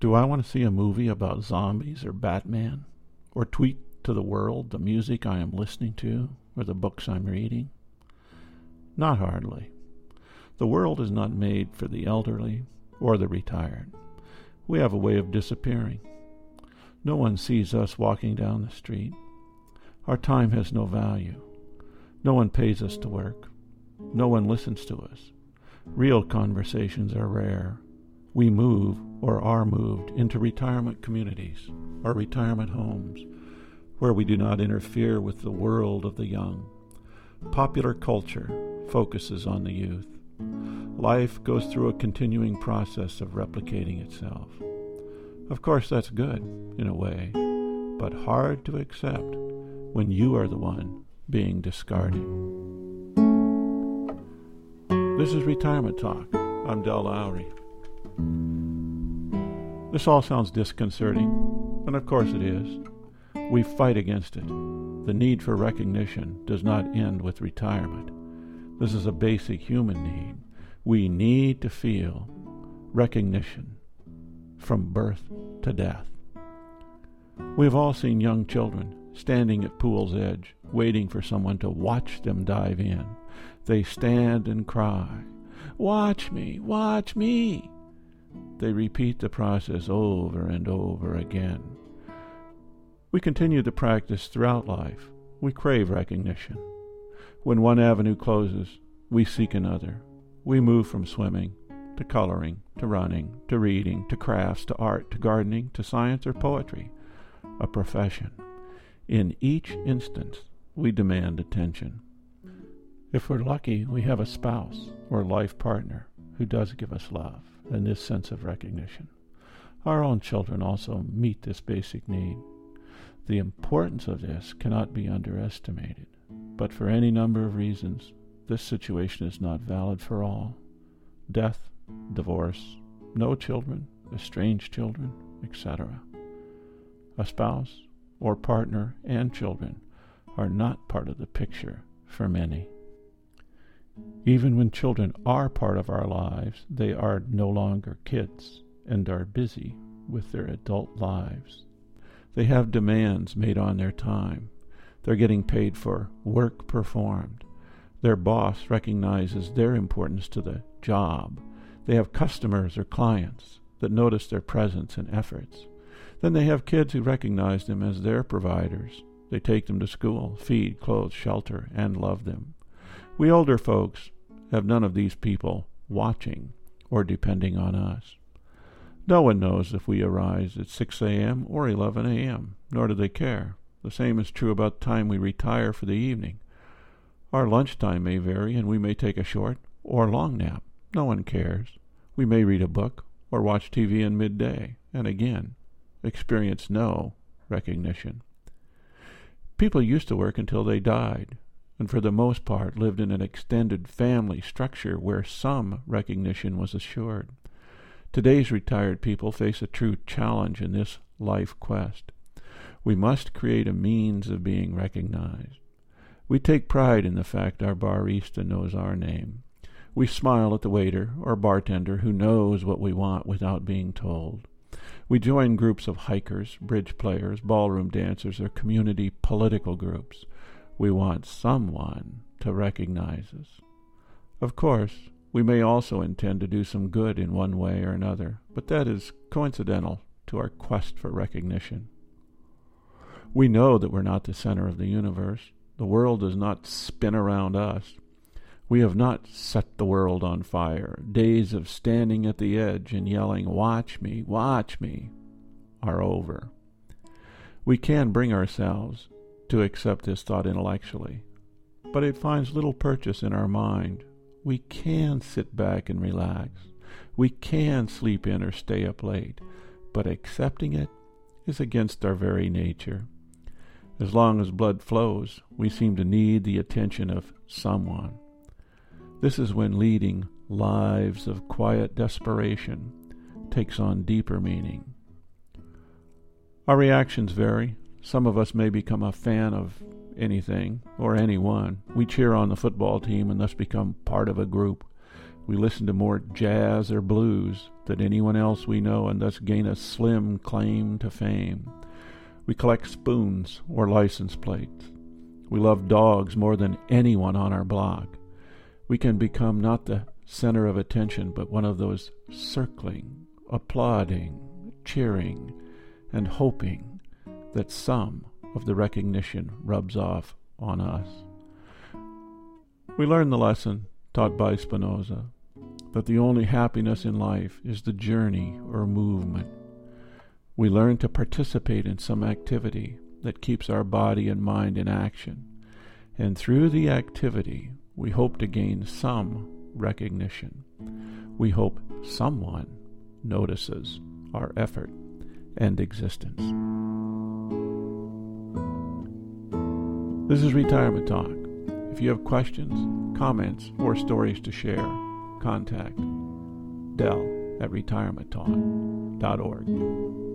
Do I want to see a movie about zombies or Batman? Or tweet to the world the music I am listening to or the books I'm reading? Not hardly. The world is not made for the elderly or the retired. We have a way of disappearing. No one sees us walking down the street. Our time has no value. No one pays us to work. No one listens to us. Real conversations are rare. We move or are moved into retirement communities or retirement homes where we do not interfere with the world of the young. Popular culture focuses on the youth. Life goes through a continuing process of replicating itself. Of course, that's good, in a way, but hard to accept when you are the one being discarded. This is Retirement Talk. I'm Del Lowry. This all sounds disconcerting, and of course it is. We fight against it. The need for recognition does not end with retirement. This is a basic human need. We need to feel recognition from birth to death. We have all seen young children standing at pool's edge, waiting for someone to watch them dive in. They stand and cry, Watch me, watch me. They repeat the process over and over again. We continue the practice throughout life. We crave recognition. When one avenue closes, we seek another. We move from swimming to coloring to running to reading to crafts to art to gardening to science or poetry, a profession. In each instance, we demand attention. If we're lucky, we have a spouse or life partner who does give us love and this sense of recognition. Our own children also meet this basic need. The importance of this cannot be underestimated, but for any number of reasons, this situation is not valid for all. Death, divorce, no children, estranged children, etc. A spouse or partner and children are not part of the picture for many. Even when children are part of our lives, they are no longer kids and are busy with their adult lives. They have demands made on their time. They're getting paid for work performed. Their boss recognizes their importance to the job. They have customers or clients that notice their presence and efforts. Then they have kids who recognize them as their providers. They take them to school, feed, clothe, shelter, and love them. We older folks have none of these people watching or depending on us. No one knows if we arise at 6 a.m. or 11 a.m., nor do they care. The same is true about the time we retire for the evening. Our lunch time may vary, and we may take a short or long nap. No one cares. We may read a book or watch TV in midday, and again, experience no recognition. People used to work until they died, and for the most part lived in an extended family structure where some recognition was assured. Today's retired people face a true challenge in this life quest. We must create a means of being recognized. We take pride in the fact our barista knows our name. We smile at the waiter or bartender who knows what we want without being told. We join groups of hikers, bridge players, ballroom dancers, or community political groups. We want someone to recognize us. Of course, we may also intend to do some good in one way or another, but that is coincidental to our quest for recognition. We know that we're not the center of the universe. The world does not spin around us. We have not set the world on fire. Days of standing at the edge and yelling, Watch me, watch me, are over. We can bring ourselves to accept this thought intellectually, but it finds little purchase in our mind we can sit back and relax. We can sleep in or stay up late, but accepting it is against our very nature. As long as blood flows, we seem to need the attention of someone. This is when leading lives of quiet desperation takes on deeper meaning. Our reactions vary. Some of us may become a fan of anything or anyone. We cheer on the football team and thus become part of a group. We listen to more jazz or blues than anyone else we know and thus gain a slim claim to fame. We collect spoons or license plates. We love dogs more than anyone on our block. We can become not the center of attention, but one of those circling, applauding, cheering, and hoping that some of the recognition rubs off on us. We learn the lesson taught by Spinoza that the only happiness in life is the journey or movement. We learn to participate in some activity that keeps our body and mind in action, and through the activity, we hope to gain some recognition. We hope someone notices our effort and existence. This is Retirement Talk. If you have questions, comments, or stories to share, contact Dell at retirementtalk.org.